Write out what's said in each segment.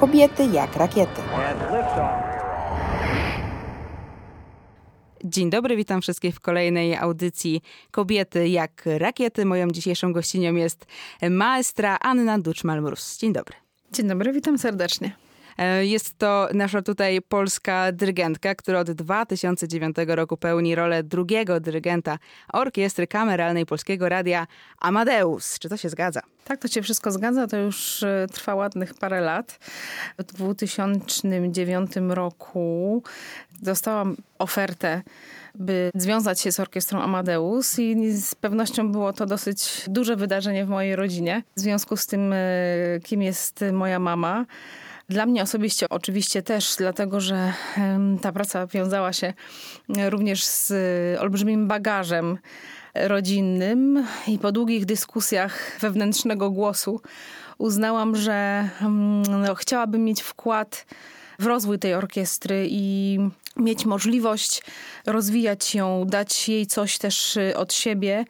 Kobiety jak rakiety. Dzień dobry, witam wszystkich w kolejnej audycji Kobiety jak rakiety. Moją dzisiejszą gościnią jest maestra Anna Duczmal-Mróz. Dzień dobry. Dzień dobry, witam serdecznie. E, jest to nasza tutaj polska dyrygentka, która od 2009 roku pełni rolę drugiego dyrygenta Orkiestry Kameralnej Polskiego Radia Amadeus. Czy to się zgadza? Tak, to się wszystko zgadza. To już e, trwa ładnych parę lat. W 2009 roku dostałam ofertę by związać się z orkiestrą Amadeus i z pewnością było to dosyć duże wydarzenie w mojej rodzinie. W związku z tym, e, kim jest moja mama, dla mnie osobiście oczywiście też, dlatego że ta praca wiązała się również z olbrzymim bagażem rodzinnym i po długich dyskusjach wewnętrznego głosu uznałam, że no, chciałabym mieć wkład w rozwój tej orkiestry i mieć możliwość rozwijać ją, dać jej coś też od siebie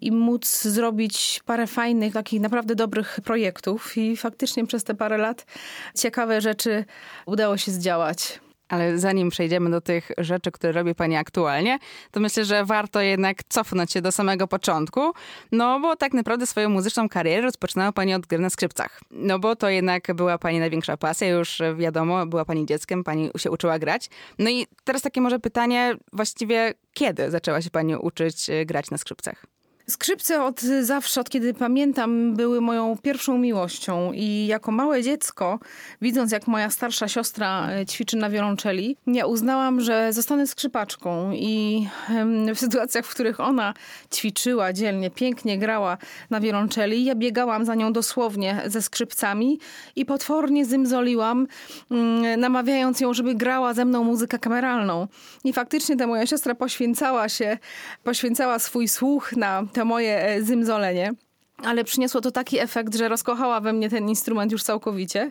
i móc zrobić parę fajnych, takich naprawdę dobrych projektów. I faktycznie przez te parę lat ciekawe rzeczy udało się zdziałać. Ale zanim przejdziemy do tych rzeczy, które robi pani aktualnie, to myślę, że warto jednak cofnąć się do samego początku, no bo tak naprawdę swoją muzyczną karierę rozpoczynała pani od gry na skrzypcach. No bo to jednak była pani największa pasja, już wiadomo, była pani dzieckiem, pani się uczyła grać. No i teraz takie może pytanie, właściwie kiedy zaczęła się pani uczyć e, grać na skrzypcach? Skrzypce od zawsze, od kiedy pamiętam, były moją pierwszą miłością i jako małe dziecko, widząc jak moja starsza siostra e, ćwiczy na wiolonczeli, ja uznałam, że zostanę skrzypaczką i w sytuacjach, w których ona ćwiczyła dzielnie, pięknie grała na wiolonczeli, ja biegałam za nią dosłownie ze skrzypcami i potwornie zymzoliłam, mm, namawiając ją, żeby grała ze mną muzykę kameralną. I faktycznie ta moja siostra poświęcała się, poświęcała swój słuch na to moje e, zymzolenie. Ale przyniosło to taki efekt, że rozkochała we mnie ten instrument już całkowicie.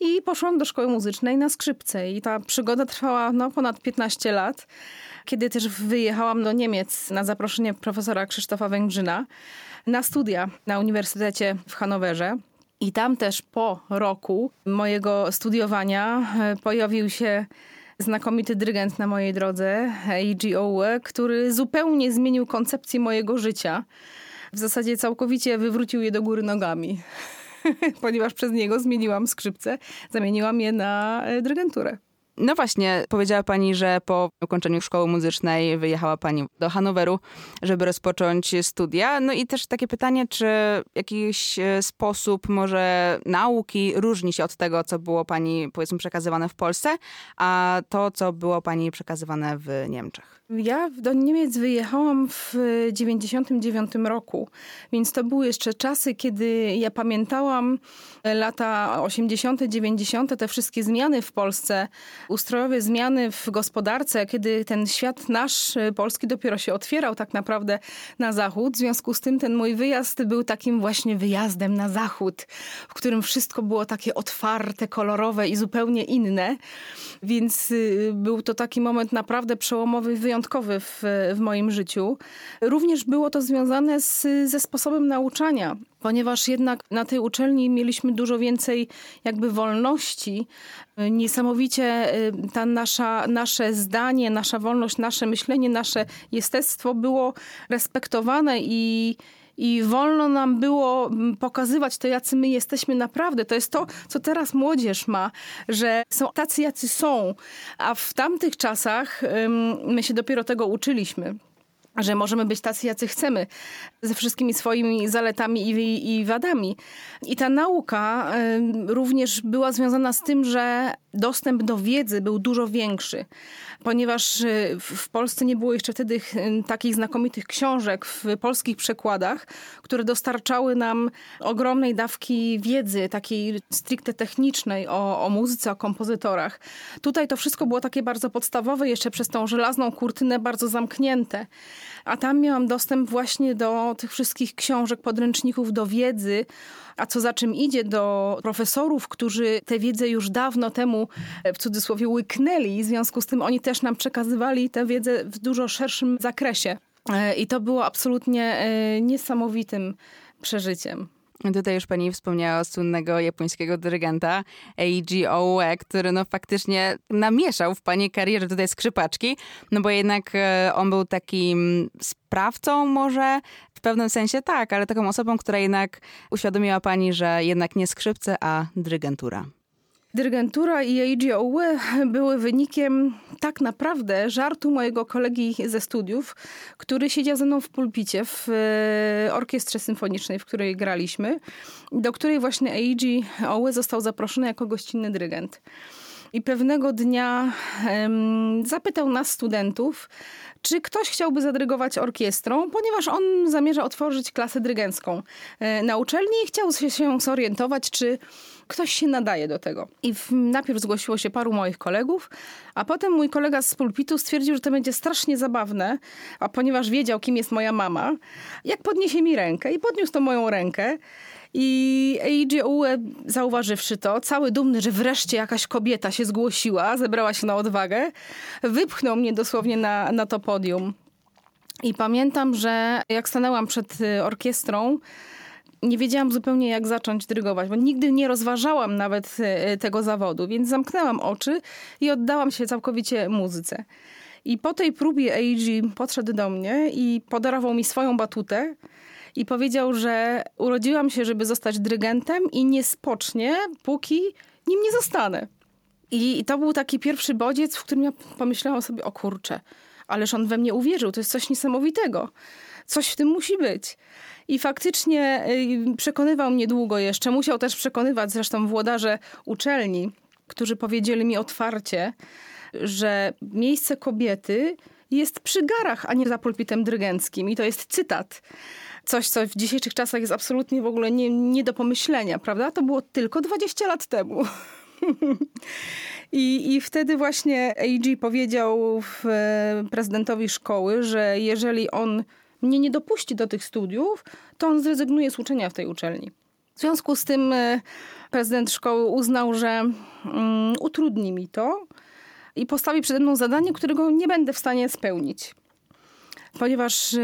I poszłam do szkoły muzycznej na skrzypce. I ta przygoda trwała no, ponad 15 lat. Kiedy też wyjechałam do Niemiec na zaproszenie profesora Krzysztofa Węgrzyna na studia na Uniwersytecie w Hanowerze. I tam też po roku mojego studiowania e, pojawił się znakomity dyrygent na mojej drodze, Eiji Owe, który zupełnie zmienił koncepcję mojego życia. W zasadzie całkowicie wywrócił je do góry nogami. Ponieważ przez niego zmieniłam skrzypce, zamieniłam je na e, dyrygenturę. No właśnie, powiedziała pani, że po ukończeniu szkoły muzycznej wyjechała pani do Hanoweru, żeby rozpocząć studia. No i też takie pytanie, czy jakiś e, sposób może nauki różni się od tego, co było pani powiedzmy przekazywane w Polsce, a to, co było pani przekazywane w Niemczech? Ja do Niemiec wyjechałam w 99 roku, więc to były jeszcze czasy, kiedy ja pamiętałam lata 80., 90., te wszystkie zmiany w Polsce, ustrojowe zmiany w gospodarce, kiedy ten świat nasz polski dopiero się otwierał tak naprawdę na zachód. W związku z tym ten mój wyjazd był takim właśnie wyjazdem na zachód, w którym wszystko było takie otwarte, kolorowe i zupełnie inne. Więc y, był to taki moment naprawdę przełomowy, wyjątkowy wyjątkowy w, w moim życiu. Również było to związane z, ze sposobem nauczania, ponieważ jednak na tej uczelni mieliśmy dużo więcej jakby wolności. Niesamowicie y, ta nasza, nasze zdanie, nasza wolność, nasze myślenie, nasze jestestwo było respektowane i i wolno nam było mm, pokazywać to, jacy my jesteśmy naprawdę. To jest to, co teraz młodzież ma, że są tacy, jacy są. A w tamtych czasach my się dopiero tego uczyliśmy że możemy być tacy, jacy chcemy, ze wszystkimi swoimi zaletami i, i, wadami. I ta nauka również była związana z tym, że dostęp do wiedzy był dużo większy ponieważ y, w Polsce nie było jeszcze wtedy y, takich znakomitych książek w polskich przekładach, które dostarczały nam ogromnej dawki wiedzy, takiej stricte technicznej o, o muzyce, o kompozytorach. Tutaj to wszystko było takie bardzo podstawowe, jeszcze przez tą żelazną kurtynę bardzo zamknięte. A tam miałam dostęp właśnie do tych wszystkich książek, podręczników, do wiedzy a co za czym idzie do profesorów, którzy tę wiedzę już dawno temu w cudzysłowie łyknęli. W związku z tym oni też nam przekazywali tę wiedzę w dużo szerszym zakresie. E, I to było absolutnie e, niesamowitym przeżyciem. Tutaj już pani wspomniała słynnego japońskiego dyrygenta Eiji Oue, który no faktycznie namieszał w pani karierze tutaj skrzypaczki, no bo jednak e, on był takim sprawcą może, w pewnym sensie tak, ale taką osobą, która jednak uświadomiła pani, że jednak nie skrzypce, a dyrygentura. Dyrygentura i AGOU były wynikiem tak naprawdę żartu mojego kolegi ze studiów, który siedział ze mną w pulpicie w e, orkiestrze symfonicznej, w której graliśmy, do której właśnie AGOU został zaproszony jako gościnny dyrygent. I pewnego dnia um, zapytał nas, studentów, czy ktoś chciałby zadrygować orkiestrą, ponieważ on zamierza otworzyć klasę dyrygencką e, na uczelni i chciał się, zorientować, czy ktoś się nadaje do tego. I w, najpierw zgłosiło się paru moich kolegów, a potem mój kolega z pulpitu stwierdził, że to będzie strasznie zabawne, a ponieważ wiedział, kim jest moja mama, jak podniesie mi rękę i podniósł to moją rękę. I Eiji Ue, zauważywszy to, cały dumny, że wreszcie jakaś kobieta się zgłosiła, zebrała się na odwagę, wypchnął mnie dosłownie na, na to podium. I pamiętam, że jak stanęłam przed y, orkiestrą, nie wiedziałam zupełnie, jak zacząć dyrygować, bo nigdy nie rozważałam nawet y, tego zawodu, więc zamknęłam oczy i oddałam się całkowicie muzyce. I po tej próbie Eiji podszedł do mnie i podarował mi swoją batutę i powiedział, że urodziłam się, żeby zostać dyrygentem i nie spocznie, póki nim nie zostanę. I, to był taki pierwszy bodziec, w którym ja pomyślałam sobie, o kurczę, ależ on we mnie uwierzył, to jest coś niesamowitego. Coś w tym musi być. I faktycznie y, przekonywał mnie długo jeszcze. Musiał też przekonywać zresztą włodarze uczelni, którzy powiedzieli mi otwarcie, że miejsce kobiety jest przy garach, a nie za pulpitem dyrygenckim. I to jest cytat. Coś, co w dzisiejszych czasach jest absolutnie w ogóle nie, nie do pomyślenia, prawda? To było tylko 20 lat temu. I, I wtedy właśnie AG powiedział e, prezydentowi szkoły, że jeżeli on mnie nie dopuści do tych studiów, to on zrezygnuje z uczenia w tej uczelni. W związku z tym e, prezydent szkoły uznał, że um, utrudni mi to i postawi przede mną zadanie, którego nie będę w stanie spełnić. Ponieważ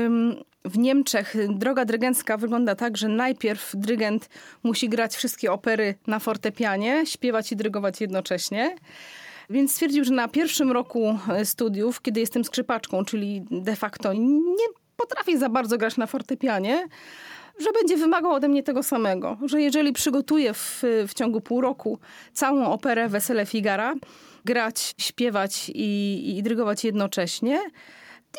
w Niemczech droga dyrygencka wygląda tak, że najpierw dyrygent musi grać wszystkie opery na fortepianie, śpiewać i dyrygować jednocześnie. Więc stwierdził, że na pierwszym roku e, studiów, kiedy jestem skrzypaczką, czyli de facto nie potrafię za bardzo grać na fortepianie, że będzie wymagał ode mnie tego samego. Że jeżeli przygotuję w, w ciągu pół roku całą operę Wesele Figara, grać, śpiewać i, i dyrygować jednocześnie,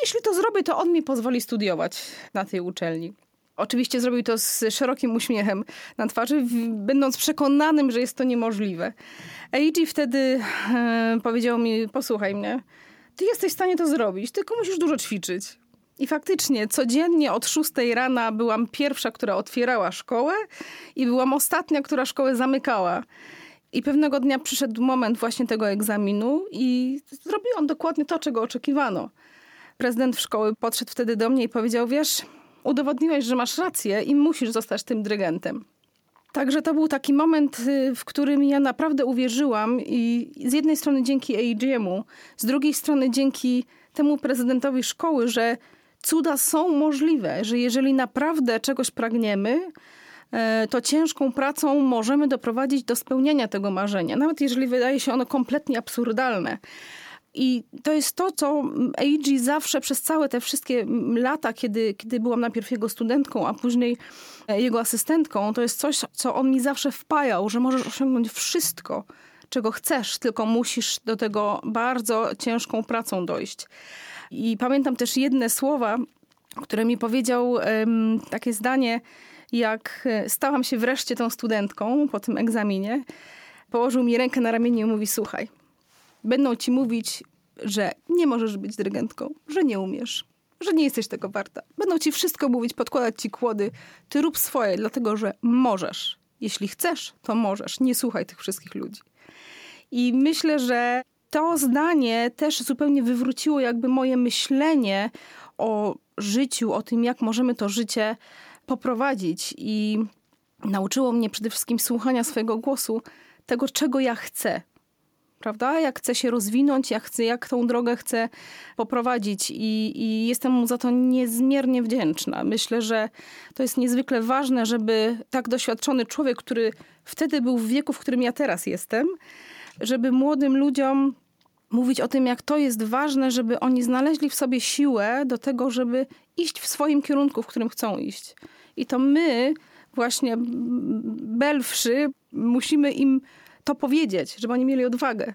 jeśli to zrobię, to on mi pozwoli studiować na tej uczelni. Oczywiście zrobił to z szerokim uśmiechem na twarzy, będąc przekonanym, że jest to niemożliwe. Eiji wtedy e, powiedział mi: Posłuchaj mnie, ty jesteś w stanie to zrobić, tylko musisz dużo ćwiczyć. I faktycznie codziennie od 6 rana byłam pierwsza, która otwierała szkołę i byłam ostatnia, która szkołę zamykała. I pewnego dnia przyszedł moment właśnie tego egzaminu i zrobiłam dokładnie to, czego oczekiwano. Prezydent szkoły podszedł wtedy do mnie i powiedział: Wiesz, udowodniłeś, że masz rację i musisz zostać tym dyrygentem. Także to był taki moment, y, w którym ja naprawdę uwierzyłam i z jednej strony dzięki AGM-u, z drugiej strony dzięki temu prezydentowi szkoły, że cuda są możliwe, że jeżeli naprawdę czegoś pragniemy, e, to ciężką pracą możemy doprowadzić do spełnienia tego marzenia, nawet jeżeli wydaje się ono kompletnie absurdalne. I to jest to, co Eiji zawsze przez całe te wszystkie lata, kiedy, kiedy byłam najpierw jego studentką, a później e, jego asystentką, to jest coś, co on mi zawsze wpajał, że możesz osiągnąć wszystko, czego chcesz, tylko musisz do tego bardzo ciężką pracą dojść. I pamiętam też jedne słowa, które mi powiedział takie zdanie, jak e, stałam się wreszcie tą studentką po tym egzaminie. Położył mi rękę na ramieniu i mówi: Słuchaj, będą ci mówić, że nie możesz być dyrygentką, że nie umiesz, że nie jesteś tego warta. Będą ci wszystko mówić, podkładać ci kłody. Ty rób swoje, dlatego że możesz. Jeśli chcesz, to możesz. Nie słuchaj tych wszystkich ludzi. I myślę, że to zdanie też zupełnie wywróciło jakby moje myślenie o życiu, o tym, jak możemy to życie poprowadzić. I nauczyło mnie przede wszystkim słuchania swojego głosu, tego, czego ja chcę. Prawda? Jak chcę się rozwinąć, jak, chcę, jak tą drogę chcę poprowadzić, I, i jestem mu za to niezmiernie wdzięczna. Myślę, że to jest niezwykle ważne, żeby tak doświadczony człowiek, który wtedy był w wieku, w którym ja teraz jestem, żeby młodym ludziom mówić o tym, jak to jest ważne, żeby oni znaleźli w sobie siłę do tego, żeby iść w swoim kierunku, w którym chcą iść. I to my, właśnie belwszy, musimy im to powiedzieć, żeby oni mieli odwagę.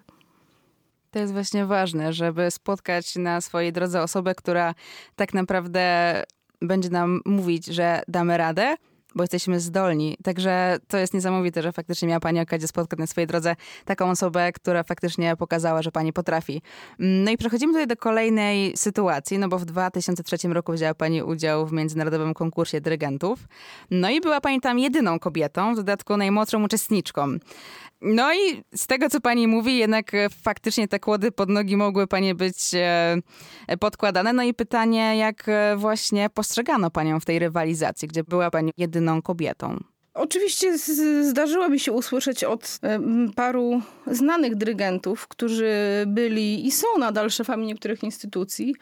To jest właśnie ważne, żeby spotkać na swojej drodze osobę, która tak naprawdę będzie nam mówić, że damy radę, bo jesteśmy zdolni. Także to jest niesamowite, że faktycznie miała Pani okazję spotkać na swojej drodze taką osobę, która faktycznie pokazała, że Pani potrafi. No i przechodzimy tutaj do kolejnej sytuacji, no bo w 2003 roku wzięła Pani udział w międzynarodowym konkursie dyrygentów. No i była Pani tam jedyną kobietą, w dodatku najmłodszą uczestniczką. No i z tego, co pani mówi, jednak faktycznie te kłody pod nogi mogły pani być e, podkładane. No i pytanie, jak e, właśnie postrzegano panią w tej rywalizacji, gdzie była pani jedyną kobietą? Oczywiście zdarzyło mi się usłyszeć od paru znanych dyrygentów, którzy byli i są nadal szefami niektórych instytucji,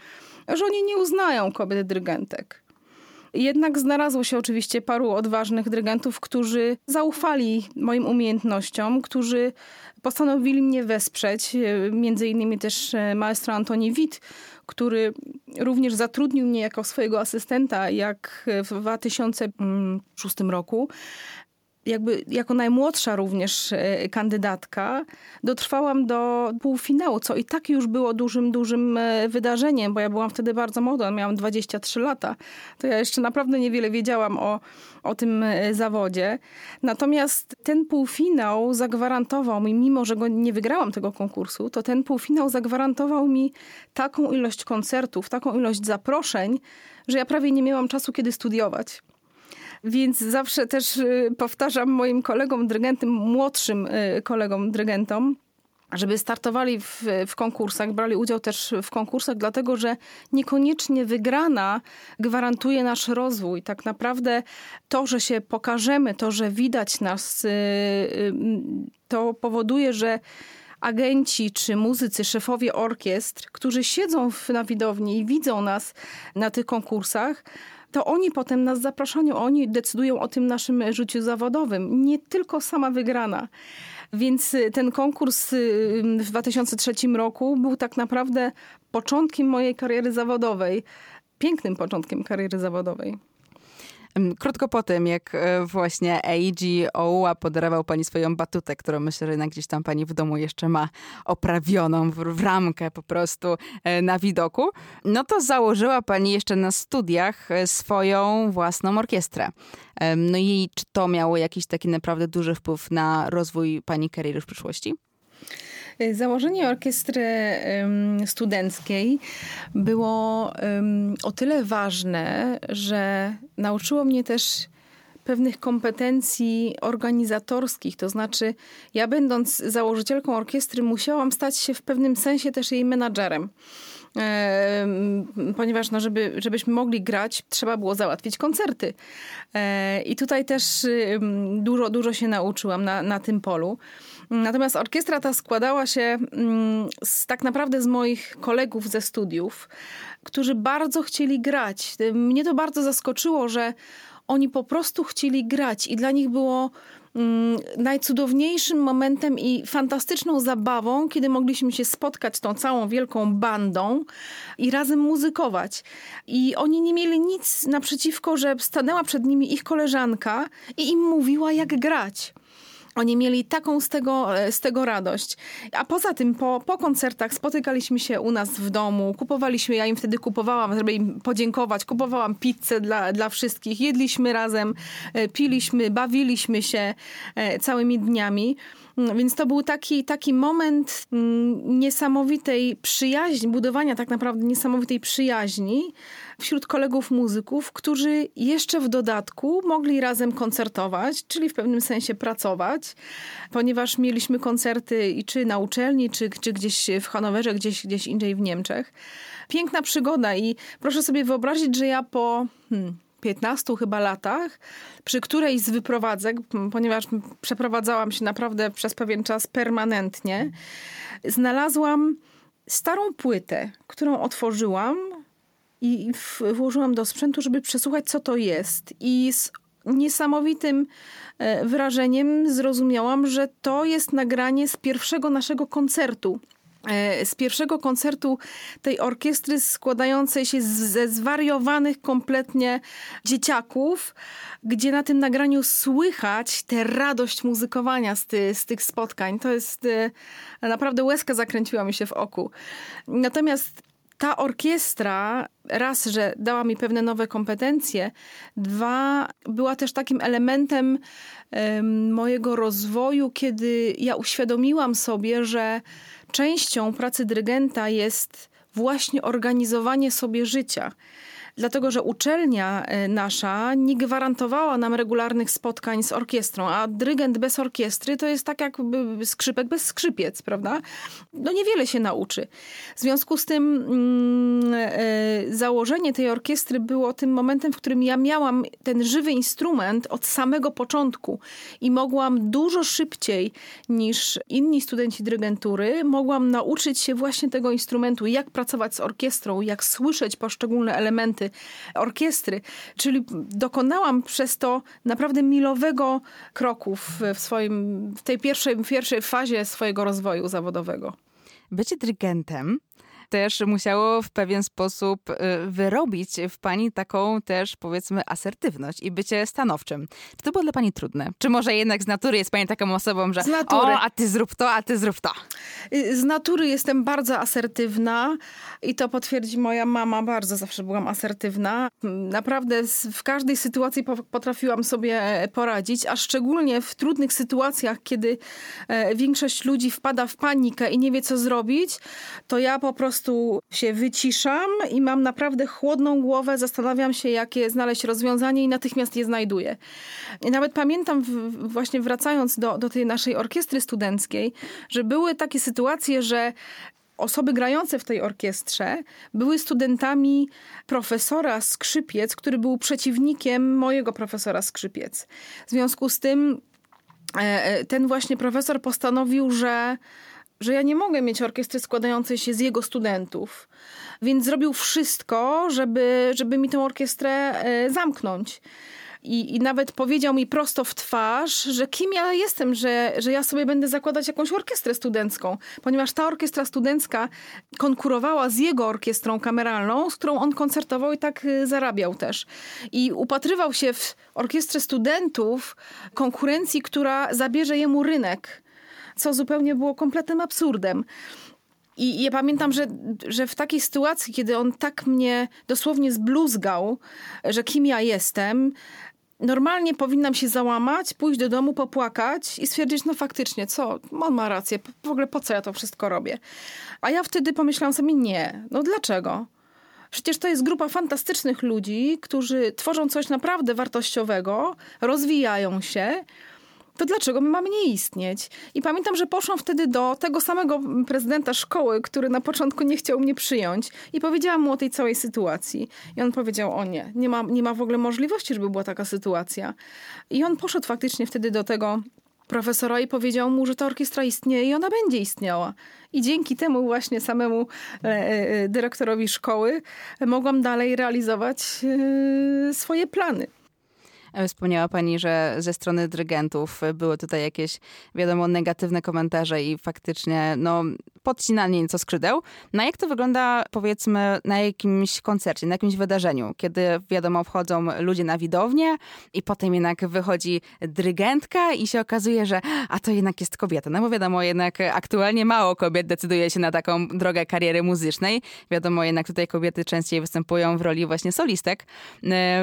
że oni nie uznają kobiet dyrygentek. Jednak znalazło się oczywiście paru odważnych dyrygentów, którzy zaufali moim umiejętnościom, którzy postanowili mnie wesprzeć. Między innymi też e, maestro Antoni Witt, który również zatrudnił mnie jako swojego asystenta, jak w 2006 roku jakby jako najmłodsza również e, kandydatka dotrwałam do półfinału, co i tak już było dużym, dużym e, wydarzeniem, bo ja byłam wtedy bardzo młoda, miałam 23 lata. To ja jeszcze naprawdę niewiele wiedziałam o, o tym e, zawodzie. Natomiast ten półfinał zagwarantował mi, mimo że go nie wygrałam tego konkursu, to ten półfinał zagwarantował mi taką ilość koncertów, taką ilość zaproszeń, że ja prawie nie miałam czasu, kiedy studiować. Więc zawsze też y, powtarzam moim kolegom dyrygentem, młodszym y, kolegom dyrygentom, żeby startowali w, w, konkursach, brali udział też w konkursach, dlatego że niekoniecznie wygrana gwarantuje nasz rozwój. Tak naprawdę to, że się pokażemy, to, że widać nas, y, to powoduje, że agenci czy muzycy, szefowie orkiestr, którzy siedzą na widowni i widzą nas na tych konkursach, to oni potem nas zapraszają, oni decydują o tym naszym życiu zawodowym, nie tylko sama wygrana. Więc y, ten konkurs y, w 2003 roku był tak naprawdę początkiem mojej kariery zawodowej. Pięknym początkiem kariery zawodowej. Krótko po tym, jak e, właśnie Eiji Oua podarował pani swoją batutę, którą myślę, że gdzieś tam pani w domu jeszcze ma oprawioną w, w ramkę po prostu e, na widoku, no to założyła pani jeszcze na studiach e, swoją własną orkiestrę. No i czy to miało jakiś taki naprawdę duży wpływ na rozwój pani kariery w przyszłości? Założenie orkiestry studenckiej było o tyle ważne, że nauczyło mnie też pewnych kompetencji organizatorskich. To znaczy, ja będąc założycielką orkiestry, musiałam stać się w pewnym sensie też jej menadżerem. ponieważ no, żeby, żebyśmy mogli grać, trzeba było załatwić koncerty. E, I tutaj też dużo, dużo się nauczyłam na, na tym polu. Natomiast orkiestra ta składała się mm, z, tak naprawdę z moich kolegów ze studiów, którzy bardzo chcieli grać. Mnie to bardzo zaskoczyło, że oni po prostu chcieli grać i dla nich było mm, najcudowniejszym momentem i fantastyczną zabawą, kiedy mogliśmy się spotkać tą całą wielką bandą i razem muzykować. I oni nie mieli nic naprzeciwko, że stanęła przed nimi ich koleżanka i im mówiła, jak grać. Oni mieli taką z tego, e, z tego radość. A poza tym po, po koncertach spotykaliśmy się u nas w domu, kupowaliśmy, ja im wtedy kupowałam, żeby im podziękować, kupowałam pizzę dla, dla wszystkich, jedliśmy razem, e, piliśmy, bawiliśmy się e, całymi dniami. Mm, więc to był taki, taki moment mm, niesamowitej przyjaźni, budowania tak naprawdę niesamowitej przyjaźni wśród kolegów muzyków, którzy jeszcze w dodatku mogli razem koncertować, czyli w pewnym sensie pracować, ponieważ mieliśmy koncerty i czy na uczelni, czy, czy gdzieś w Hanowerze, gdzieś, gdzieś indziej w Niemczech. Piękna przygoda i proszę sobie wyobrazić, że ja po... Hmm, 15 chyba latach, przy której z wyprowadzek, ponieważ przeprowadzałam się naprawdę przez pewien czas permanentnie, znalazłam starą płytę, którą otworzyłam i włożyłam do sprzętu, żeby przesłuchać, co to jest. I z niesamowitym e, wrażeniem zrozumiałam, że to jest nagranie z pierwszego naszego koncertu z pierwszego koncertu tej orkiestry składającej się ze zwariowanych kompletnie dzieciaków, gdzie na tym nagraniu słychać tę radość muzykowania z, ty, z tych spotkań. To jest e, naprawdę łezka zakręciła mi się w oku. Natomiast ta orkiestra raz, że dała mi pewne nowe kompetencje, dwa, była też takim elementem um, mojego rozwoju, kiedy ja uświadomiłam sobie, że częścią pracy dyrygenta jest właśnie organizowanie sobie życia dlatego że uczelnia e, nasza nie gwarantowała nam regularnych spotkań z orkiestrą, a dyrygent bez orkiestry to jest tak jak skrzypek bez skrzypiec, prawda? No niewiele się nauczy. W związku z tym mm, e, założenie tej orkiestry było tym momentem, w którym ja miałam ten żywy instrument od samego początku i mogłam dużo szybciej niż inni studenci dyrygentury, mogłam nauczyć się właśnie tego instrumentu, jak pracować z orkiestrą, jak słyszeć poszczególne elementy orkiestry. Czyli dokonałam przez to naprawdę milowego kroku w, swoim, w tej pierwszej, pierwszej fazie swojego rozwoju zawodowego. Bycie dyrygentem też musiało w pewien sposób y, wyrobić w pani taką też powiedzmy asertywność i bycie stanowczym. Czy to było dla pani trudne? Czy może jednak z natury jest pani taką osobą, że z natury. o, a ty zrób to, a ty zrób to? Y, z natury jestem bardzo asertywna i to potwierdzi moja mama. Bardzo zawsze byłam asertywna. Naprawdę w każdej sytuacji potrafiłam sobie poradzić, a szczególnie w trudnych sytuacjach, kiedy e, większość ludzi wpada w panikę i nie wie co zrobić, to ja po prostu prostu się wyciszam i mam naprawdę chłodną głowę, zastanawiam się, jakie znaleźć rozwiązanie i natychmiast je znajduję. I nawet pamiętam, właśnie wracając do, do tej naszej orkiestry studenckiej, że były takie sytuacje, że osoby grające w tej orkiestrze były studentami profesora Skrzypiec, który był przeciwnikiem mojego profesora Skrzypiec. W związku z tym e, e, ten właśnie profesor postanowił, że że ja nie mogę mieć orkiestry składającej się z jego studentów. Więc zrobił wszystko, żeby, żeby mi tę orkiestrę e, zamknąć. I, I, nawet powiedział mi prosto w twarz, że kim ja jestem, że, że ja sobie będę zakładać jakąś orkiestrę studencką, ponieważ ta orkiestra studencka konkurowała z jego orkiestrą kameralną, z którą on koncertował i tak e, zarabiał też. I upatrywał się w orkiestrze studentów konkurencji, która zabierze jemu rynek co zupełnie było kompletnym absurdem. I ja pamiętam, że, że w takiej sytuacji, kiedy on tak mnie dosłownie zbluzgał, że kim ja jestem, normalnie powinnam się załamać, pójść do domu, popłakać i stwierdzić, no faktycznie, co, on ma rację, w ogóle po co ja to wszystko robię. A ja wtedy pomyślałam sobie, nie, no dlaczego? Przecież to jest grupa fantastycznych ludzi, którzy tworzą coś naprawdę wartościowego, rozwijają się, to dlaczego my mamy nie istnieć? I pamiętam, że poszłam wtedy do tego samego prezydenta szkoły, który na początku nie chciał mnie przyjąć i powiedziałam mu o tej całej sytuacji. I on powiedział, o nie, nie ma, nie ma w ogóle możliwości, żeby była taka sytuacja. I on poszedł faktycznie wtedy do tego profesora i powiedział mu, że ta orkiestra istnieje i ona będzie istniała. I dzięki temu właśnie samemu e, e, dyrektorowi szkoły mogłam dalej realizować e, swoje plany. E, wspomniała pani, że ze strony dyrygentów były tutaj jakieś, wiadomo, negatywne komentarze i faktycznie, no, podcinanie nieco skrzydeł. No jak to wygląda, powiedzmy, na jakimś koncercie, na jakimś wydarzeniu, kiedy, wiadomo, wchodzą ludzie na widownię i potem jednak wychodzi dyrygentka i się okazuje, że a to jednak jest kobieta. No bo wiadomo, jednak aktualnie mało kobiet decyduje się na taką drogę kariery muzycznej. Wiadomo, jednak tutaj kobiety częściej występują w roli właśnie solistek.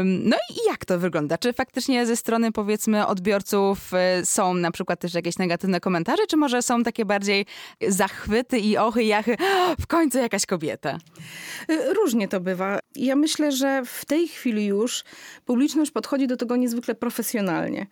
No i jak to wygląda? Czy faktycznie ze strony powiedzmy odbiorców y, są na przykład też jakieś negatywne komentarze, czy może są takie bardziej zachwyty i ochy, jachy, w końcu jakaś kobieta? Y, różnie to bywa. Ja myślę, że w tej chwili już publiczność podchodzi do tego niezwykle profesjonalnie.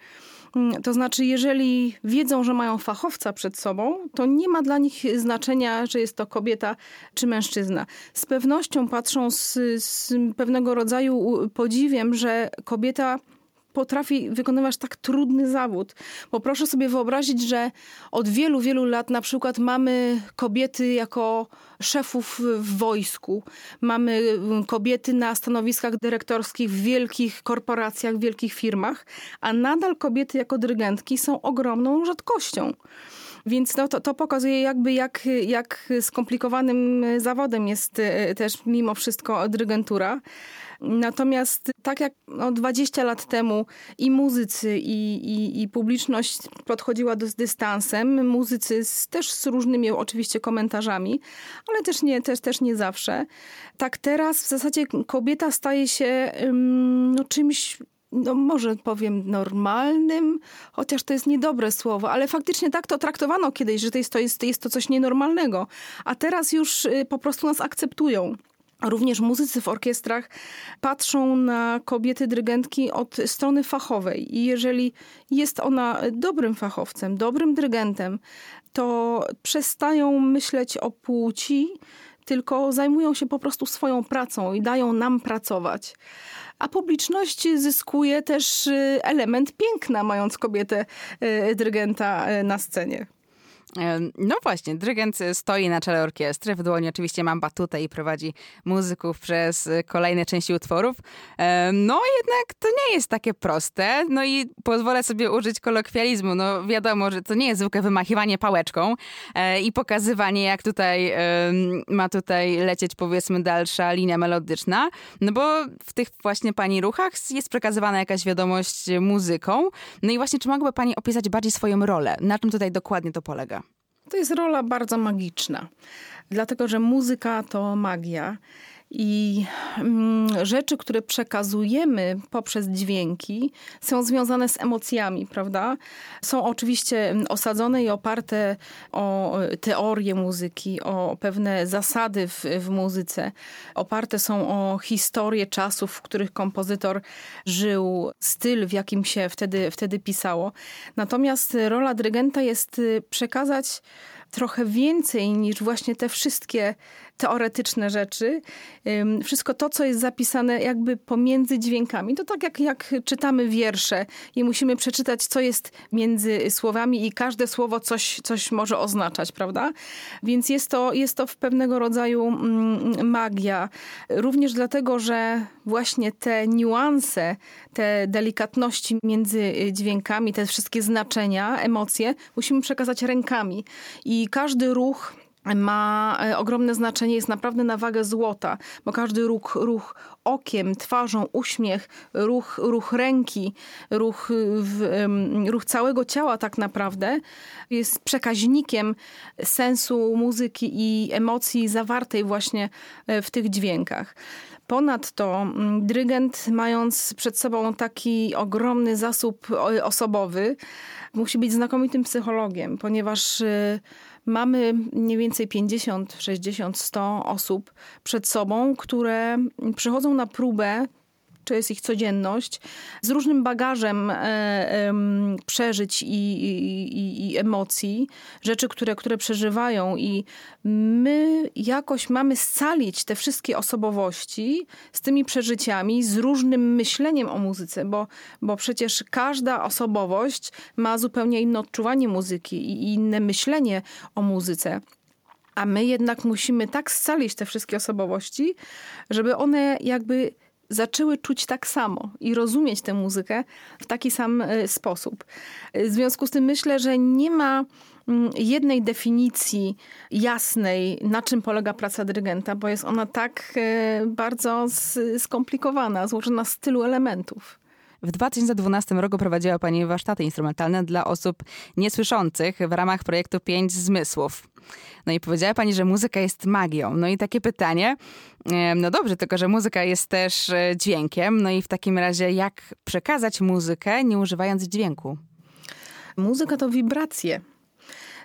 Mm, to znaczy, jeżeli wiedzą, że mają fachowca przed sobą, to nie ma dla nich znaczenia, że jest to kobieta czy mężczyzna. Z pewnością patrzą z, z pewnego rodzaju podziwiem, że kobieta potrafi wykonywać tak trudny zawód. Bo proszę sobie wyobrazić, że od wielu, wielu lat na przykład mamy kobiety jako szefów w wojsku, mamy mm, kobiety na stanowiskach dyrektorskich w wielkich korporacjach, w wielkich firmach, a nadal kobiety jako dyrygentki są ogromną rzadkością. Więc no to, to pokazuje jakby jak, jak skomplikowanym zawodem jest e, też mimo wszystko dyrygentura. Natomiast tak jak no, 20 lat temu i muzycy, i, i, i publiczność podchodziła do, z dystansem, muzycy z, też z różnymi oczywiście komentarzami, ale też nie, też, też nie zawsze. Tak teraz w zasadzie kobieta staje się no, czymś no może powiem normalnym, chociaż to jest niedobre słowo, ale faktycznie tak to traktowano kiedyś, że to jest to, jest, jest to coś nienormalnego. A teraz już y, po prostu nas akceptują. Również muzycy w orkiestrach patrzą na kobiety dyrygentki od strony fachowej i jeżeli jest ona dobrym fachowcem, dobrym dyrygentem, to przestają myśleć o płci, tylko zajmują się po prostu swoją pracą i dają nam pracować. A publiczność zyskuje też y, element piękna, mając kobietę y, dyrygenta y, na scenie. No właśnie, dyrygent stoi na czele orkiestry, w dłoni oczywiście mam batutę i prowadzi muzyków przez kolejne części utworów. No jednak to nie jest takie proste, no i pozwolę sobie użyć kolokwializmu, no wiadomo, że to nie jest zwykłe wymachiwanie pałeczką e, i pokazywanie jak tutaj ma tutaj lecieć powiedzmy dalsza linia melodyczna, no bo w tych właśnie pani ruchach jest przekazywana jakaś wiadomość muzyką. No i właśnie czy mogłaby pani opisać bardziej swoją rolę? Na czym tutaj dokładnie to polega? To jest rola bardzo magiczna, dlatego że muzyka to magia. I mm, rzeczy, które przekazujemy poprzez dźwięki, są związane z emocjami, prawda? Są oczywiście osadzone i oparte o teorię muzyki, o pewne zasady w, w muzyce. Oparte są o historię czasów, w których kompozytor żył, styl, w jakim się wtedy, wtedy pisało. Natomiast rola dyrygenta jest przekazać trochę więcej niż właśnie te wszystkie teoretyczne rzeczy. Wszystko to, co jest zapisane jakby pomiędzy dźwiękami. To tak jak, jak czytamy wiersze i musimy przeczytać, co jest między słowami i każde słowo coś, coś może oznaczać, prawda? Więc jest to, jest to w pewnego rodzaju mm, magia. Również dlatego, że właśnie te niuanse, te delikatności między dźwiękami, te wszystkie znaczenia, emocje musimy przekazać rękami. I każdy ruch ma e, ogromne znaczenie, jest naprawdę na wagę złota, bo każdy ruch, ruch okiem, twarzą, uśmiech, ruch, ruch ręki, ruch, ruch całego ciała tak naprawdę jest przekaźnikiem sensu muzyki i emocji zawartej właśnie e, w tych dźwiękach. Ponadto mm, dyrygent, mając przed sobą taki ogromny zasób osobowy, musi być znakomitym psychologiem, ponieważ mamy mniej więcej 50, 60, 100 osób przed sobą, które przychodzą na próbę to jest ich codzienność, z różnym bagażem e, przeżyć i, i, i, emocji, rzeczy, które, które przeżywają, i my jakoś mamy scalić te wszystkie osobowości z tymi przeżyciami, z różnym myśleniem o muzyce, bo, bo przecież każda osobowość ma zupełnie inne odczuwanie muzyki i inne myślenie o muzyce. A my jednak musimy tak scalić te wszystkie osobowości, żeby one jakby zaczęły czuć tak samo i rozumieć tę muzykę w taki sam e, sposób. W związku z tym myślę, że nie ma mm, jednej definicji jasnej, na czym polega praca dyrygenta, bo jest ona tak e, bardzo skomplikowana, złożona z tylu elementów. W 2012 roku prowadziła Pani warsztaty instrumentalne dla osób niesłyszących w ramach projektu Pięć Zmysłów. No i powiedziała Pani, że muzyka jest magią. No i takie pytanie, no dobrze, tylko że muzyka jest też e, dźwiękiem. No i w takim razie jak przekazać muzykę nie używając dźwięku? Muzyka to wibracje.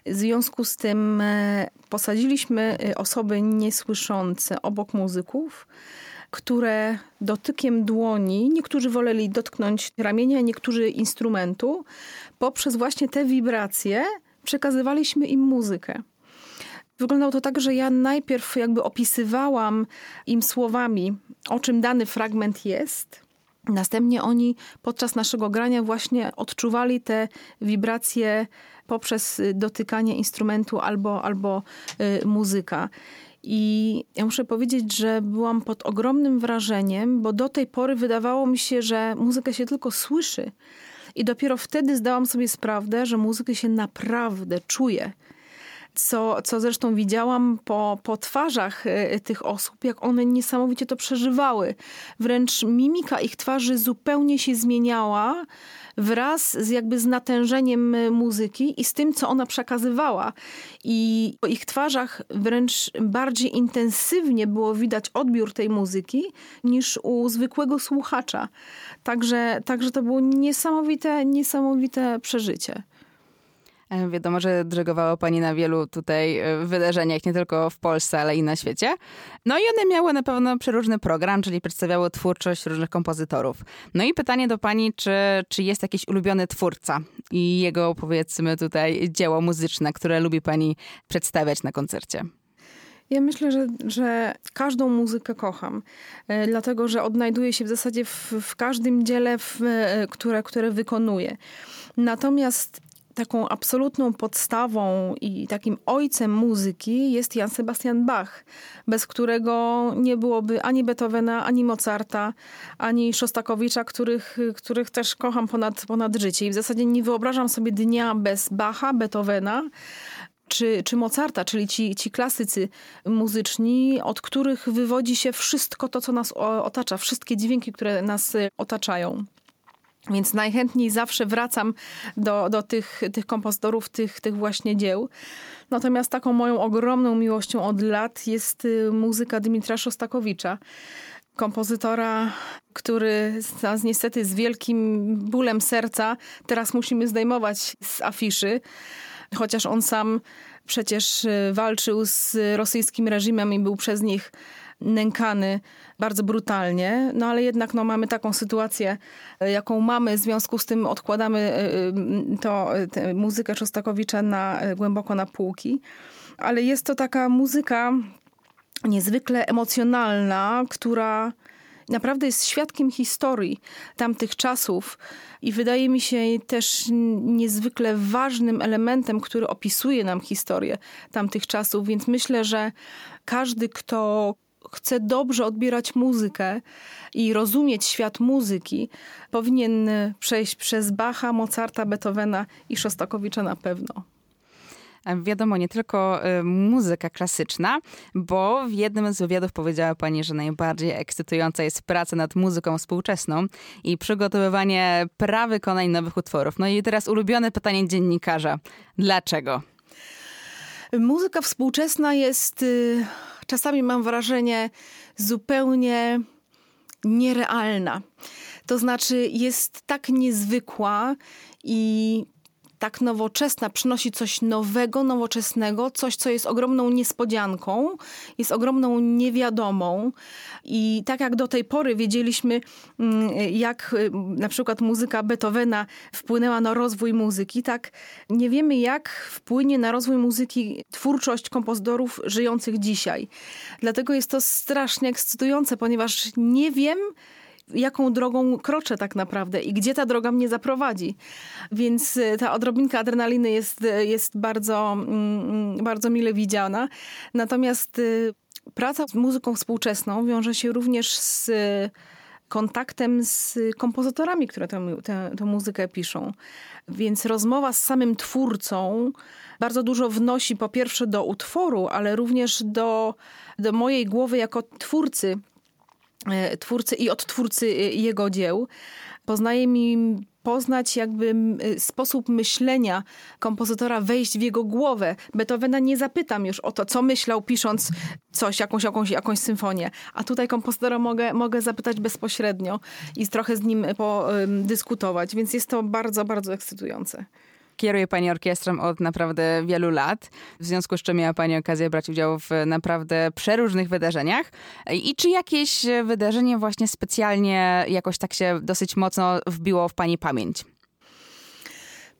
W związku z tym e, posadziliśmy e, osoby niesłyszące obok muzyków które dotykiem dłoni, niektórzy woleli dotknąć ramienia, niektórzy instrumentu, poprzez właśnie te wibracje przekazywaliśmy im muzykę. Wyglądało to tak, że ja najpierw jakby opisywałam im słowami, o czym dany fragment jest. Następnie oni podczas naszego grania właśnie odczuwali te wibracje poprzez dotykanie instrumentu albo, albo y, muzyka. I ja muszę powiedzieć, że byłam pod ogromnym wrażeniem, bo do tej pory wydawało mi się, że muzykę się tylko słyszy. I dopiero wtedy zdałam sobie sprawę, że muzykę się naprawdę czuje co, co zresztą widziałam po, po twarzach e, tych osób, jak one niesamowicie to przeżywały. Wręcz mimika ich twarzy zupełnie się zmieniała wraz z jakby z natężeniem e, muzyki i z tym, co ona przekazywała. I po ich twarzach wręcz bardziej intensywnie było widać odbiór tej muzyki niż u zwykłego słuchacza. Także, także to było niesamowite, niesamowite przeżycie. E, wiadomo, że drygowało pani na wielu tutaj e, wydarzeniach, nie tylko w Polsce, ale i na świecie. No i one miały na pewno przeróżny program, czyli przedstawiały twórczość różnych kompozytorów. No i pytanie do pani, czy, czy jest jakiś ulubiony twórca i jego, powiedzmy tutaj, dzieło muzyczne, które lubi pani przedstawiać na koncercie? Ja myślę, że, że każdą muzykę kocham, e, dlatego że odnajduję się w zasadzie w, w każdym dziele, w, które, które wykonuję. Natomiast taką absolutną podstawą i takim ojcem muzyki jest Jan Sebastian Bach, bez którego nie byłoby ani Beethovena, ani Mozarta, ani Szostakowicza, których, których też kocham ponad, ponad życie. I w zasadzie nie wyobrażam sobie dnia bez Bacha, Beethovena, czy, czy Mozarta, czyli ci, ci klasycy muzyczni, od których wywodzi się wszystko to, co nas otacza, wszystkie dźwięki, które nas otaczają. Więc najchętniej zawsze wracam do, do tych, tych kompozytorów, tych, tych właśnie dzieł. Natomiast taką moją ogromną miłością od lat jest y, muzyka Dmitra Szostakowicza kompozytora, który nas niestety z wielkim bólem serca teraz musimy zdejmować z afiszy, chociaż on sam przecież y, walczył z rosyjskim reżimem i był przez nich nękany bardzo brutalnie, no ale jednak no, mamy taką sytuację, e, jaką mamy, w związku z tym odkładamy e, e, to, muzykę Szostakowicza na, głęboko na półki. Ale jest to taka muzyka niezwykle emocjonalna, która naprawdę jest świadkiem historii tamtych czasów i wydaje mi się też niezwykle ważnym elementem, który opisuje nam historię tamtych czasów, więc myślę, że każdy, kto chce dobrze odbierać muzykę i rozumieć świat muzyki, powinien przejść przez Bacha, Mozarta, Beethovena i Szostakowicza na pewno. Wiadomo, nie tylko y, muzyka klasyczna, bo w jednym z wywiadów powiedziała pani, że najbardziej ekscytująca jest praca nad muzyką współczesną i przygotowywanie prawykonań nowych utworów. No i teraz ulubione pytanie dziennikarza. Dlaczego? Muzyka współczesna jest y, czasami mam wrażenie zupełnie nierealna. To znaczy jest tak niezwykła i tak nowoczesna, przynosi coś nowego, nowoczesnego, coś, co jest ogromną niespodzianką, jest ogromną niewiadomą. I tak jak do tej pory wiedzieliśmy, mm, jak y, na przykład muzyka Beethovena wpłynęła na rozwój muzyki, tak nie wiemy, jak wpłynie na rozwój muzyki twórczość kompozytorów żyjących dzisiaj. Dlatego jest to strasznie ekscytujące, ponieważ nie wiem, jaką drogą kroczę tak naprawdę i gdzie ta droga mnie zaprowadzi. Więc y, ta odrobinka adrenaliny jest, y, jest bardzo, mm, mm, bardzo mile widziana. Natomiast y, praca z muzyką współczesną wiąże się również z kontaktem z kompozytorami, które tę, muzykę piszą. Więc rozmowa z samym twórcą bardzo dużo wnosi po pierwsze do utworu, ale również do, do mojej głowy jako twórcy twórcy i odtwórcy e, jego dzieł. Poznaje mi poznać jakby e, sposób myślenia kompozytora, wejść w jego głowę. Beethovena nie zapytam już o to, co myślał pisząc coś, jakąś, jakąś, jakąś symfonię. A tutaj kompozytora mogę, mogę zapytać bezpośrednio i trochę z nim podyskutować, więc jest to bardzo, bardzo ekscytujące. Kieruje pani orkiestrą od naprawdę wielu lat, w związku z czym miała pani okazję brać udział w naprawdę przeróżnych wydarzeniach. I czy jakieś wydarzenie właśnie specjalnie jakoś tak się dosyć mocno wbiło w pani pamięć?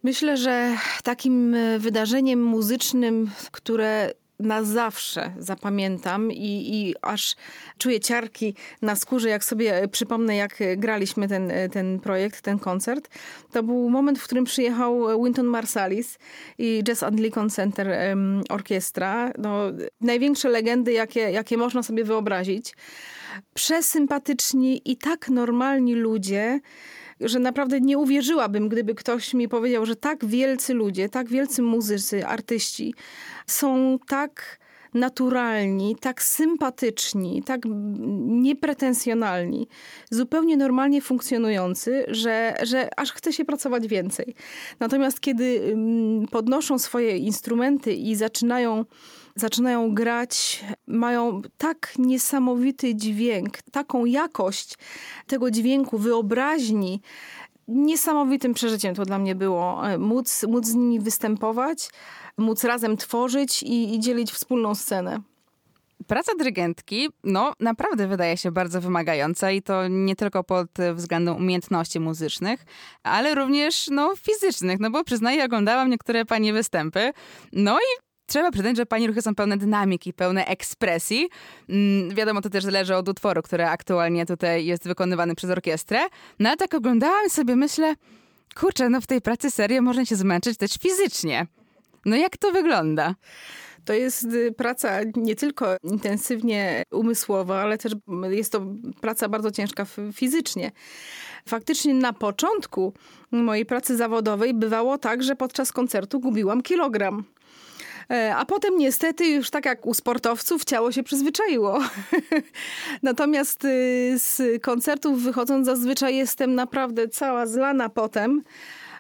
Myślę, że takim wydarzeniem muzycznym, które na zawsze zapamiętam i, i aż czuję ciarki na skórze, jak sobie przypomnę, jak graliśmy ten, ten projekt, ten koncert. To był moment, w którym przyjechał Winton Marsalis i Jazz Anglican Center um, Orkiestra. No, największe legendy, jakie, jakie można sobie wyobrazić. Przesympatyczni i tak normalni ludzie, że naprawdę nie uwierzyłabym, gdyby ktoś mi powiedział, że tak wielcy ludzie, tak wielcy muzycy, artyści są tak naturalni, tak sympatyczni, tak niepretensjonalni, zupełnie normalnie funkcjonujący, że, że aż chce się pracować więcej. Natomiast kiedy mm, podnoszą swoje instrumenty i zaczynają zaczynają grać, mają tak niesamowity dźwięk, taką jakość tego dźwięku, wyobraźni. Niesamowitym przeżyciem to dla mnie było. E, móc, móc z nimi występować, móc razem tworzyć i, i dzielić wspólną scenę. Praca dyrygentki, no naprawdę wydaje się bardzo wymagająca i to nie tylko pod względem umiejętności muzycznych, ale również no, fizycznych, no bo przyznaję, oglądałam niektóre pani występy, no i trzeba przyznać, że pani ruchy są pełne dynamiki, pełne ekspresji. Mm, wiadomo, to też zależy od utworu, który aktualnie tutaj jest wykonywany przez orkiestrę. No ale tak oglądałam sobie, myślę, kurczę, no w tej pracy serio można się zmęczyć też fizycznie. No jak to wygląda? To jest y, praca nie tylko intensywnie umysłowa, ale też jest to praca bardzo ciężka fizycznie. Faktycznie na początku mojej pracy zawodowej bywało tak, że podczas koncertu gubiłam kilogram. E, a potem niestety już tak jak u sportowców ciało się przyzwyczaiło. Natomiast y, z koncertów wychodząc zazwyczaj jestem naprawdę cała zlana potem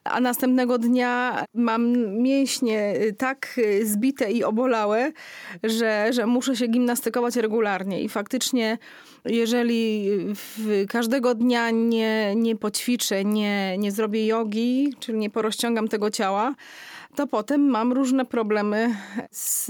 a następnego dnia mam mięśnie y, tak y, zbite i obolałe, że, że muszę się gimnastykować regularnie. I faktycznie, jeżeli każdego dnia nie, nie poćwiczę, nie, nie zrobię jogi, czyli nie porozciągam tego ciała, to potem mam różne problemy z,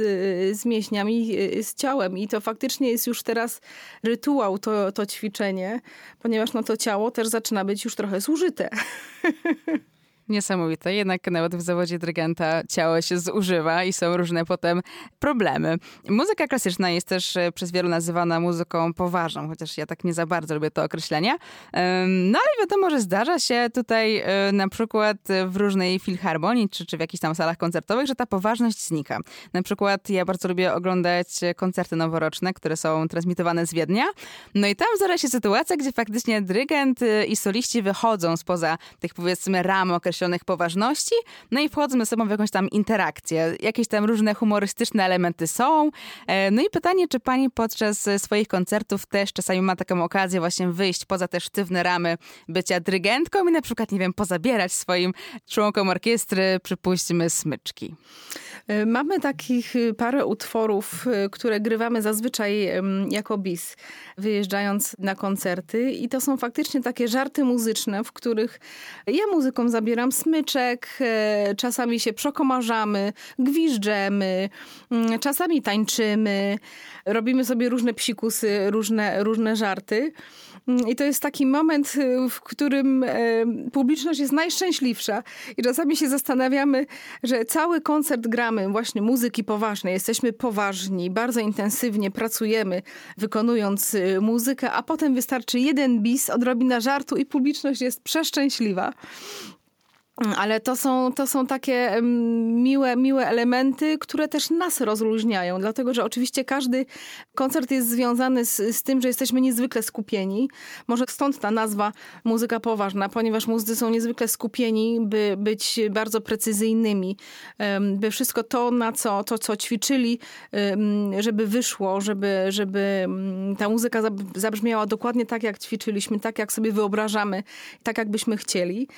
z mięśniami, z ciałem. I to faktycznie jest już teraz rytuał, to, to ćwiczenie, ponieważ no to ciało też zaczyna być już trochę zużyte. Niesamowite. Jednak nawet w zawodzie dyrygenta ciało się zużywa i są różne potem problemy. Muzyka klasyczna jest też e, przez wielu nazywana muzyką poważną, chociaż ja tak nie za bardzo lubię to określenie. No ale wiadomo, że zdarza się tutaj e, na przykład w różnej filharmonii czy, czy w jakichś tam salach koncertowych, że ta poważność znika. Na przykład ja bardzo lubię oglądać koncerty noworoczne, które są transmitowane z Wiednia. No i tam zdarza się sytuacja, gdzie faktycznie dyrygent e, i soliści wychodzą spoza tych powiedzmy ram określonych określonych poważności, no i wchodzą ze sobą w jakąś tam interakcję. Jakieś tam różne humorystyczne elementy są. E, no i pytanie, czy pani podczas swoich koncertów też czasami ma taką okazję właśnie wyjść poza te sztywne ramy bycia dyrygentką i na przykład, nie wiem, pozabierać swoim członkom orkiestry, przypuśćmy, smyczki. E, mamy takich y, parę utworów, y, które grywamy zazwyczaj jako bis, wyjeżdżając na koncerty i to są faktycznie takie żarty muzyczne, w których ja muzyką zabieram smyczek, e, czasami się przekomarzamy, gwiżdżemy, mm, czasami tańczymy, robimy sobie różne psikusy, różne, różne żarty. Mm, I to jest taki moment, y, w którym e, publiczność jest najszczęśliwsza. I czasami się zastanawiamy, że cały koncert gramy właśnie muzyki poważnej. Jesteśmy poważni, bardzo intensywnie pracujemy, wykonując muzykę, a potem wystarczy jeden bis, odrobina żartu i publiczność jest przeszczęśliwa. Ale to są, to są takie miłe, miłe elementy, które też nas rozluźniają, dlatego że oczywiście każdy koncert jest związany z, z tym, że jesteśmy niezwykle skupieni. Może stąd ta nazwa muzyka poważna, ponieważ muzycy są niezwykle skupieni, by być bardzo precyzyjnymi, by wszystko to, na co, to, co ćwiczyli, żeby wyszło, żeby, żeby ta muzyka zabrzmiała dokładnie tak, jak ćwiczyliśmy, tak, jak sobie wyobrażamy, tak, jakbyśmy chcieli.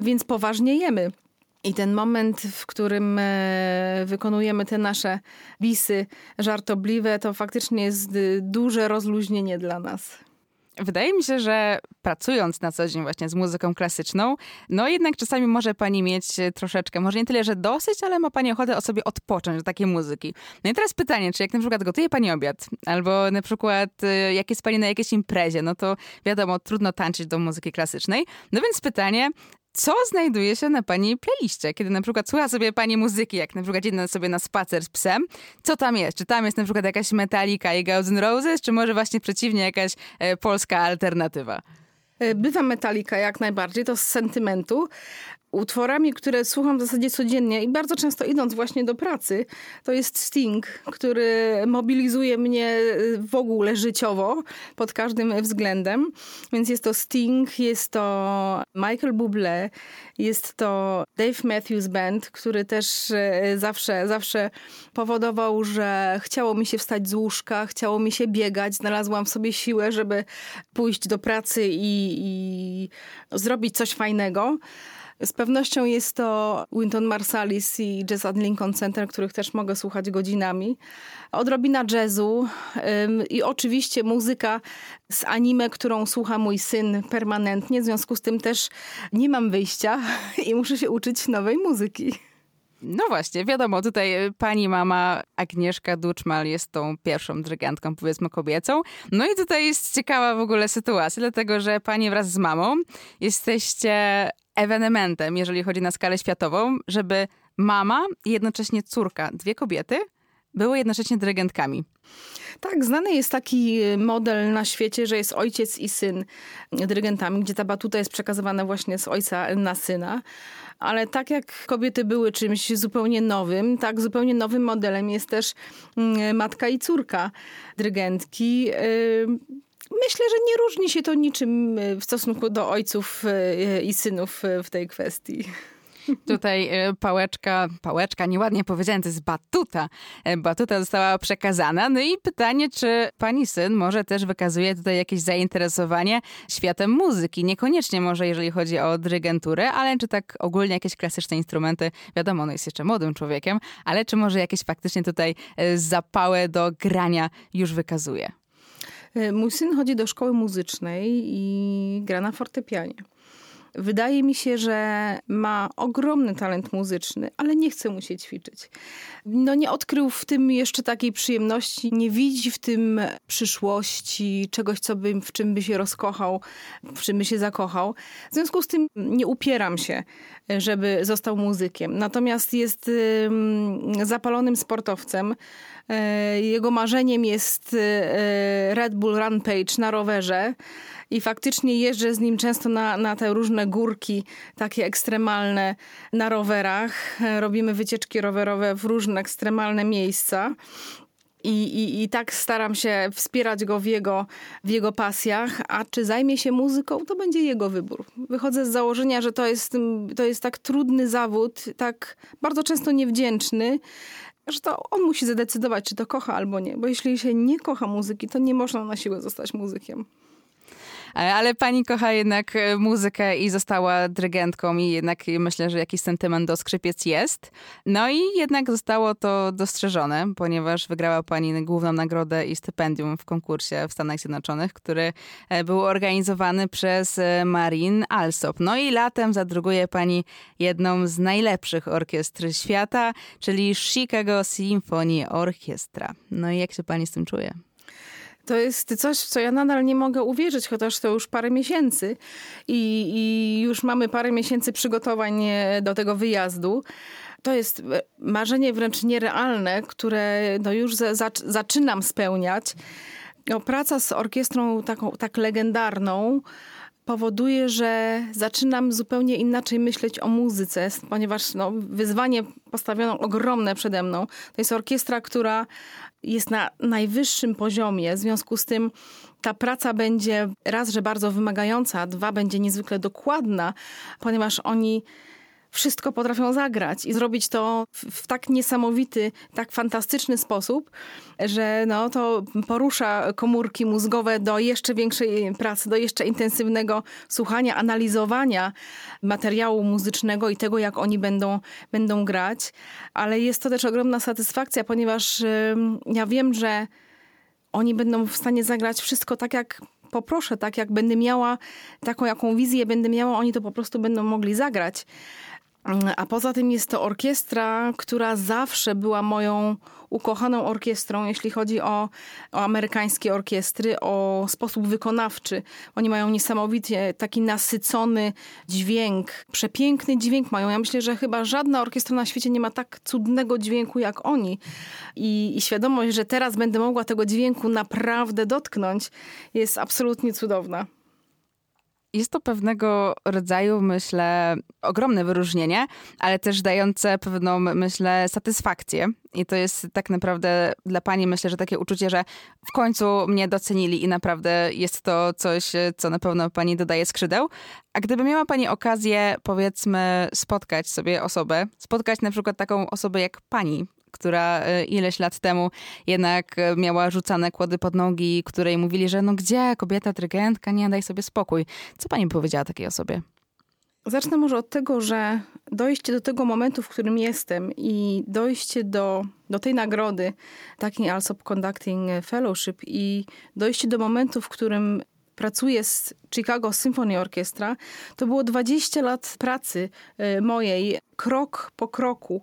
Więc poważnie I ten moment, w którym e, wykonujemy te nasze bisy żartobliwe, to faktycznie jest duże rozluźnienie dla nas. Wydaje mi się, że pracując na co dzień właśnie z muzyką klasyczną, no jednak czasami może pani mieć troszeczkę, może nie tyle, że dosyć, ale ma pani ochotę o sobie odpocząć od takiej muzyki. No i teraz pytanie, czy jak na przykład gotuje pani obiad, albo na przykład y, jak jest pani na jakiejś imprezie, no to wiadomo, trudno tańczyć do muzyki klasycznej. No więc pytanie, co znajduje się na pani playliście, kiedy na przykład słucha sobie pani muzyki, jak na przykład idę sobie na spacer z psem, co tam jest? Czy tam jest na przykład jakaś Metallica i Guns N' Roses, czy może właśnie przeciwnie jakaś e, polska alternatywa? E, bywa Metallica jak najbardziej, to z sentymentu, utworami, które słucham w zasadzie codziennie i bardzo często idąc właśnie do pracy, to jest Sting, który mobilizuje mnie w ogóle życiowo pod każdym względem. Więc jest to Sting, jest to Michael Bublé, jest to Dave Matthews Band, który też e, zawsze, zawsze powodował, że chciało mi się wstać z łóżka, chciało mi się biegać, znalazłam w sobie siłę, żeby pójść do pracy i, i zrobić coś fajnego. Z pewnością jest to Winton Marsalis i Jazz at Lincoln Center, których też mogę słuchać godzinami. Odrobina jazzu i oczywiście muzyka z anime, którą słucha mój syn permanentnie. W związku z tym też nie mam wyjścia i muszę się uczyć nowej muzyki. No właśnie, wiadomo, tutaj pani mama Agnieszka Duczmal jest tą pierwszą dyrygentką, powiedzmy kobiecą. No i tutaj jest ciekawa w ogóle sytuacja, dlatego że pani wraz z mamą jesteście ewenementem, jeżeli chodzi na skalę światową, żeby mama i jednocześnie córka, dwie kobiety, były jednocześnie dyrygentkami. Tak, znany jest taki model na świecie, że jest ojciec i syn dyrygentami, gdzie ta batuta jest przekazywana właśnie z ojca na syna. Ale tak jak kobiety były czymś zupełnie nowym, tak zupełnie nowym modelem jest też mm, matka i córka dyrygentki. Myślę, że nie różni się to niczym e, w stosunku do ojców e, i synów e, w tej kwestii. Tutaj pałeczka, pałeczka, nieładnie powiedziałem, to jest batuta. Batuta została przekazana. No i pytanie, czy pani syn może też wykazuje tutaj jakieś zainteresowanie światem muzyki? Niekoniecznie może, jeżeli chodzi o dyrygenturę, ale czy tak ogólnie jakieś klasyczne instrumenty, wiadomo, on jest jeszcze młodym człowiekiem, ale czy może jakieś faktycznie tutaj zapałę do grania już wykazuje? E, mój syn chodzi do szkoły muzycznej i gra na fortepianie. Wydaje mi się, że ma ogromny talent muzyczny, ale nie chce mu się ćwiczyć. No nie odkrył w tym jeszcze takiej przyjemności, nie widzi w tym przyszłości, czegoś, co by, w czym by się rozkochał, w czym by się zakochał. W związku z tym nie upieram się, żeby został muzykiem. Natomiast jest zapalonym sportowcem. E, jego marzeniem jest e, Red Bull Rampage na rowerze i faktycznie jeżdżę z nim często na, na te różne górki, takie ekstremalne na rowerach. Robimy wycieczki rowerowe w różne ekstremalne miejsca. I, i, I tak staram się wspierać go w jego, w jego pasjach, a czy zajmie się muzyką, to będzie jego wybór. Wychodzę z założenia, że to jest, to jest tak trudny zawód, tak bardzo często niewdzięczny, że to on musi zadecydować, czy to kocha albo nie. Bo jeśli się nie kocha muzyki, to nie można na siłę zostać muzykiem. E, ale pani kocha jednak e, muzykę i została dyrygentką i jednak myślę, że jakiś sentyment do skrzypiec jest. No i jednak zostało to dostrzeżone, ponieważ wygrała pani główną nagrodę i stypendium w konkursie w Stanach Zjednoczonych, który e, był organizowany przez Marin Alsop. No i latem zadruguje pani jedną z najlepszych orkiestr świata, czyli Chicago Symphony Orchestra. No i jak się pani z tym czuje? To jest coś, w co ja nadal nie mogę uwierzyć, chociaż to już parę miesięcy i, i już mamy parę miesięcy przygotowań e, do tego wyjazdu. To jest e, marzenie wręcz nierealne, które no już za, zaczynam spełniać. No, praca z orkiestrą taką, tak legendarną, powoduje, że zaczynam zupełnie inaczej myśleć o muzyce, ponieważ no, wyzwanie postawiono ogromne przede mną. To jest orkiestra, która jest na najwyższym poziomie, w związku z tym ta praca będzie raz, że bardzo wymagająca, dwa, będzie niezwykle dokładna, ponieważ oni wszystko potrafią zagrać i zrobić to w, w, tak niesamowity, tak fantastyczny sposób, że no, to porusza komórki mózgowe do jeszcze większej pracy, do jeszcze intensywnego słuchania, analizowania materiału muzycznego i tego, jak oni będą, będą grać. Ale jest to też ogromna satysfakcja, ponieważ ja wiem, że oni będą w stanie zagrać wszystko tak, jak poproszę, tak jak będę miała taką, jaką wizję będę miała, oni to po prostu będą mogli zagrać. A poza tym jest to orkiestra, która zawsze była moją ukochaną orkiestrą, jeśli chodzi o, o amerykańskie orkiestry, o sposób wykonawczy. Oni mają niesamowicie taki nasycony dźwięk, przepiękny dźwięk mają. Ja myślę, że chyba żadna orkiestra na świecie nie ma tak cudnego dźwięku jak oni. I, i świadomość, że teraz będę mogła tego dźwięku naprawdę dotknąć, jest absolutnie cudowna. Jest to pewnego rodzaju, myślę, ogromne wyróżnienie, ale też dające pewną, myślę, satysfakcję. I to jest tak naprawdę dla pani, myślę, że takie uczucie, że w końcu mnie docenili i naprawdę jest to coś, co na pewno pani dodaje skrzydeł. A gdyby miała pani okazję, powiedzmy, spotkać sobie osobę, spotkać na przykład taką osobę jak pani, która e, ileś lat temu jednak e, miała rzucane kłody pod nogi, której mówili, że no gdzie kobieta dyrygentka, nie daj sobie spokój. Co pani powiedziała takiej osobie? Zacznę może od tego, że dojście do tego momentu, w którym jestem i dojście do, do tej nagrody, takiej Alsop Conducting Fellowship i dojście do momentu, w którym pracuję z Chicago Symphony Orchestra, to było 20 lat pracy e, mojej, krok po kroku.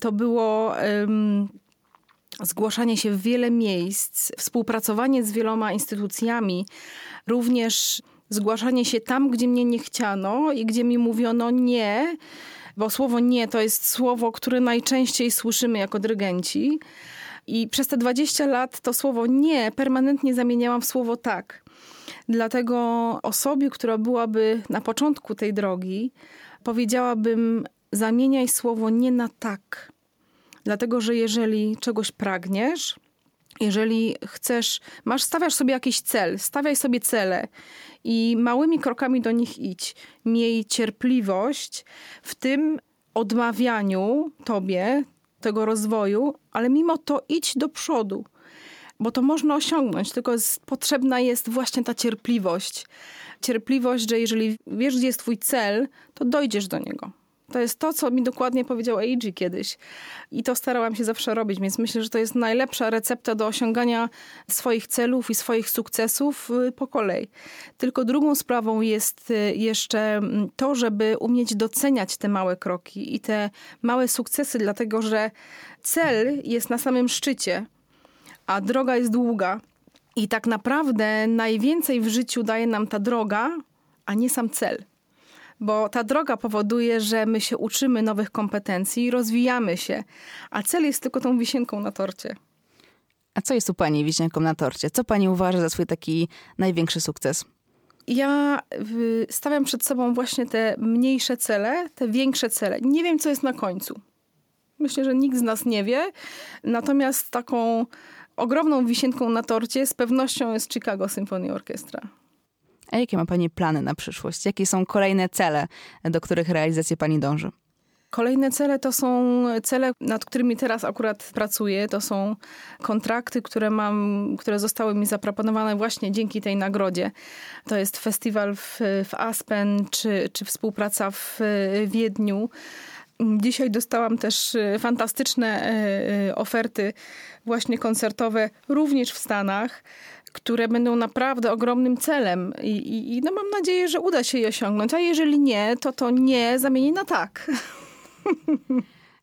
To było um, zgłaszanie się w wiele miejsc, współpracowanie z wieloma instytucjami, również zgłaszanie się tam, gdzie mnie nie chciano i gdzie mi mówiono nie, bo słowo nie to jest słowo, które najczęściej słyszymy jako dyrygenci. I przez te 20 lat to słowo nie permanentnie zamieniałam w słowo tak. Dlatego osobie, która byłaby na początku tej drogi, powiedziałabym: zamieniaj słowo nie na tak. Dlatego, że jeżeli czegoś pragniesz, jeżeli chcesz, masz, stawiasz sobie jakiś cel, stawiaj sobie cele i małymi krokami do nich idź. Miej cierpliwość w tym odmawianiu tobie tego rozwoju, ale mimo to idź do przodu bo to można osiągnąć, tylko jest, potrzebna jest właśnie ta cierpliwość. Cierpliwość, że jeżeli wiesz, gdzie jest twój cel, to dojdziesz do niego. To jest to, co mi dokładnie powiedział Eiji kiedyś. I to starałam się zawsze robić, więc myślę, że to jest najlepsza recepta do osiągania swoich celów i swoich sukcesów y, po kolei. Tylko drugą sprawą jest y, jeszcze mm, to, żeby umieć doceniać te małe kroki i te małe sukcesy, dlatego że cel jest na samym szczycie a droga jest długa. I tak naprawdę najwięcej w życiu daje nam ta droga, a nie sam cel. Bo ta droga powoduje, że my się uczymy nowych kompetencji, rozwijamy się, a cel jest tylko tą wisienką na torcie. A co jest u Pani wisienką na torcie? Co Pani uważa za swój taki największy sukces? Ja stawiam przed sobą właśnie te mniejsze cele, te większe cele. Nie wiem, co jest na końcu. Myślę, że nikt z nas nie wie. Natomiast taką ogromną wisienką na torcie z pewnością jest Chicago Symphony Orchestra. A jakie ma Pani plany na przyszłość? Jakie są kolejne cele, do których realizacji Pani dąży? Kolejne cele to są cele, nad którymi teraz akurat pracuję. To są kontrakty, które mam, które zostały mi zaproponowane właśnie dzięki tej nagrodzie. To jest festiwal w, w Aspen, czy, czy współpraca w Wiedniu. Dzisiaj dostałam też y, fantastyczne y, y, oferty właśnie koncertowe również w Stanach, które będą naprawdę ogromnym celem i, i, i no mam nadzieję, że uda się je osiągnąć, a jeżeli nie, to to nie zamieni na tak.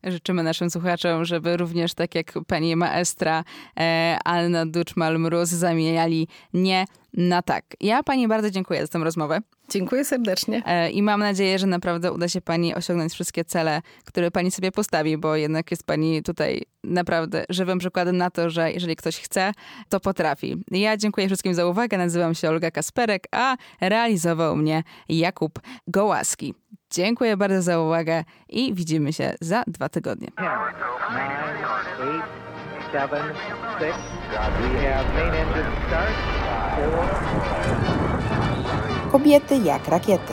Życzymy naszym słuchaczom, żeby również tak jak pani maestra e, Anna Duczmal-Mróz zamieniali nie na tak. Ja pani bardzo dziękuję za tę rozmowę. Dziękuję serdecznie. E, I mam nadzieję, że naprawdę uda się pani osiągnąć wszystkie cele, które pani sobie postawi, bo jednak jest pani tutaj naprawdę żywym przykładem na to, że jeżeli ktoś chce, to potrafi. Ja dziękuję wszystkim za uwagę. Nazywam się Olga Kasperek, a realizował mnie Jakub Gołaski. Dziękuję bardzo za uwagę i widzimy się za dwa tygodnie. Kobiety jak rakiety.